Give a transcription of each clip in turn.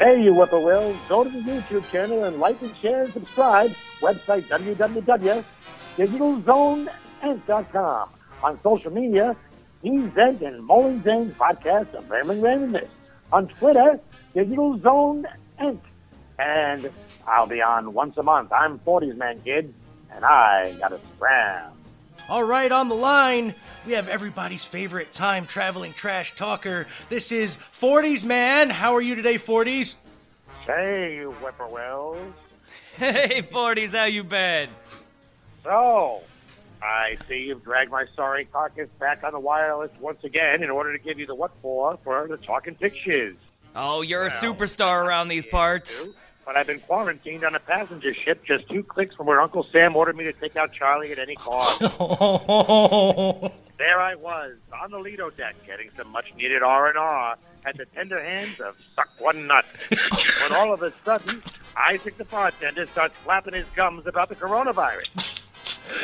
Hey, you whippoorwills, go to the YouTube channel and like and share and subscribe. Website www.digitalzoneinc.com. On social media, Dean Zent and Mullen Zane's podcast of Rambling Randomness. On Twitter, Digital Zone Inc. And I'll be on once a month. I'm 40s Man Kid, and I got a scram. All right, on the line, we have everybody's favorite time traveling trash talker. This is 40s Man. How are you today, 40s? Hey, you whippoorwills. Hey, 40s, how you been? So, I see you've dragged my sorry carcass back on the wireless once again in order to give you the what for for the talking pictures. Oh, you're a superstar around these parts. But I've been quarantined on a passenger ship just two clicks from where Uncle Sam ordered me to take out Charlie at any cost. Oh. there I was on the Lido deck, getting some much needed R and R at the tender hands of Suck One Nut. when all of a sudden, Isaac the bartender starts flapping his gums about the coronavirus.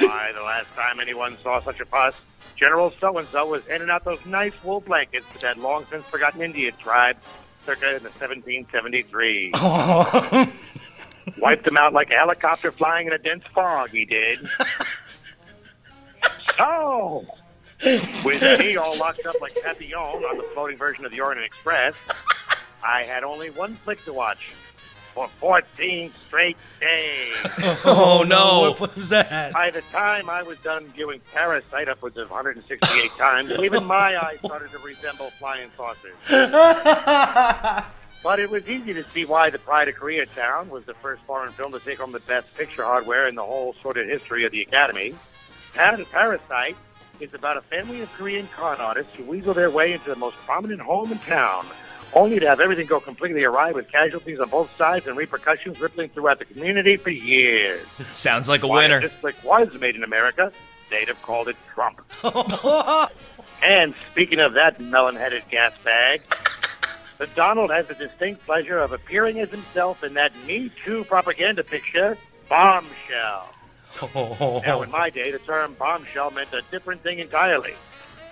Why, the last time anyone saw such a fuss, General So and So was handing out those nice wool blankets to that long since forgotten Indian tribe, circa in the 1773. Wiped them out like a helicopter flying in a dense fog, he did. so, with me all locked up like Papillon on the floating version of the Orient Express, I had only one flick to watch for 14 straight days. oh, no. What was that? By the time I was done viewing Parasite upwards of 168 times, even my eyes started to resemble flying saucers. But it was easy to see why The Pride of Koreatown was the first foreign film to take home the Best Picture hardware in the whole sordid history of the Academy. Par- Parasite is about a family of Korean con artists who weasel their way into the most prominent home in town, only to have everything go completely awry with casualties on both sides and repercussions rippling throughout the community for years. Sounds like a Why, winner. This flick was made in America, they'd have called it Trump. and speaking of that melon-headed gas bag, the Donald has the distinct pleasure of appearing as himself in that Me Too propaganda picture, Bombshell. Oh. Now, in my day, the term bombshell meant a different thing entirely.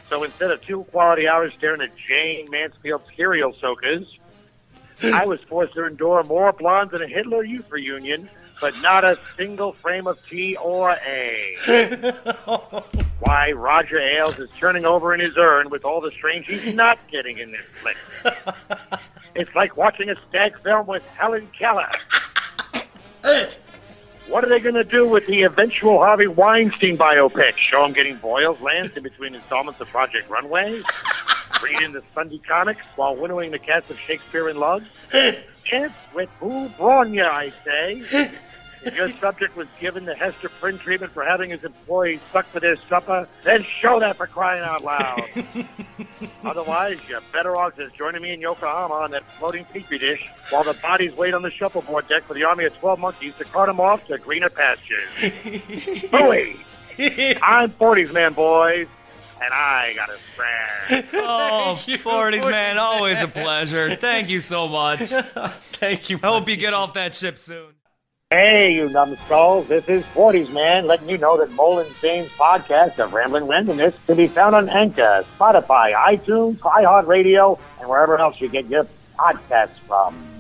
So instead of two quality hours staring at Jayne Mansfield's cereal soakers, I was forced to endure more blondes than a Hitler Youth reunion, but not a single frame of T or A. Why, Roger Ailes is turning over in his urn with all the strange he's not getting in this flick. It's like watching a stag film with Helen Keller. What are they going to do with the eventual Harvey Weinstein biopic? Show him getting boils lands in between installments of Project Runway? Reading the Sunday comics while winnowing the cast of Shakespeare in Love? Chance with who Bronya, I say. If your subject was given the Hester Prynne treatment for having his employees suck for their supper, then show that for crying out loud. Otherwise, you're better off just joining me in Yokohama on that floating petri dish while the bodies wait on the shuffleboard deck for the army of 12 monkeys to cart them off to greener pastures. Hooey! I'm 40s man, boys, and I got a friend. Oh, you, 40s, man, always a pleasure. Thank you so much. Thank you. I hope you get off that ship soon. Hey, you numbskulls, this is 40s Man letting you know that Mullen Zane's podcast of Rambling Randomness can be found on Anchor, Spotify, iTunes, iHeartRadio, and wherever else you get your podcasts from.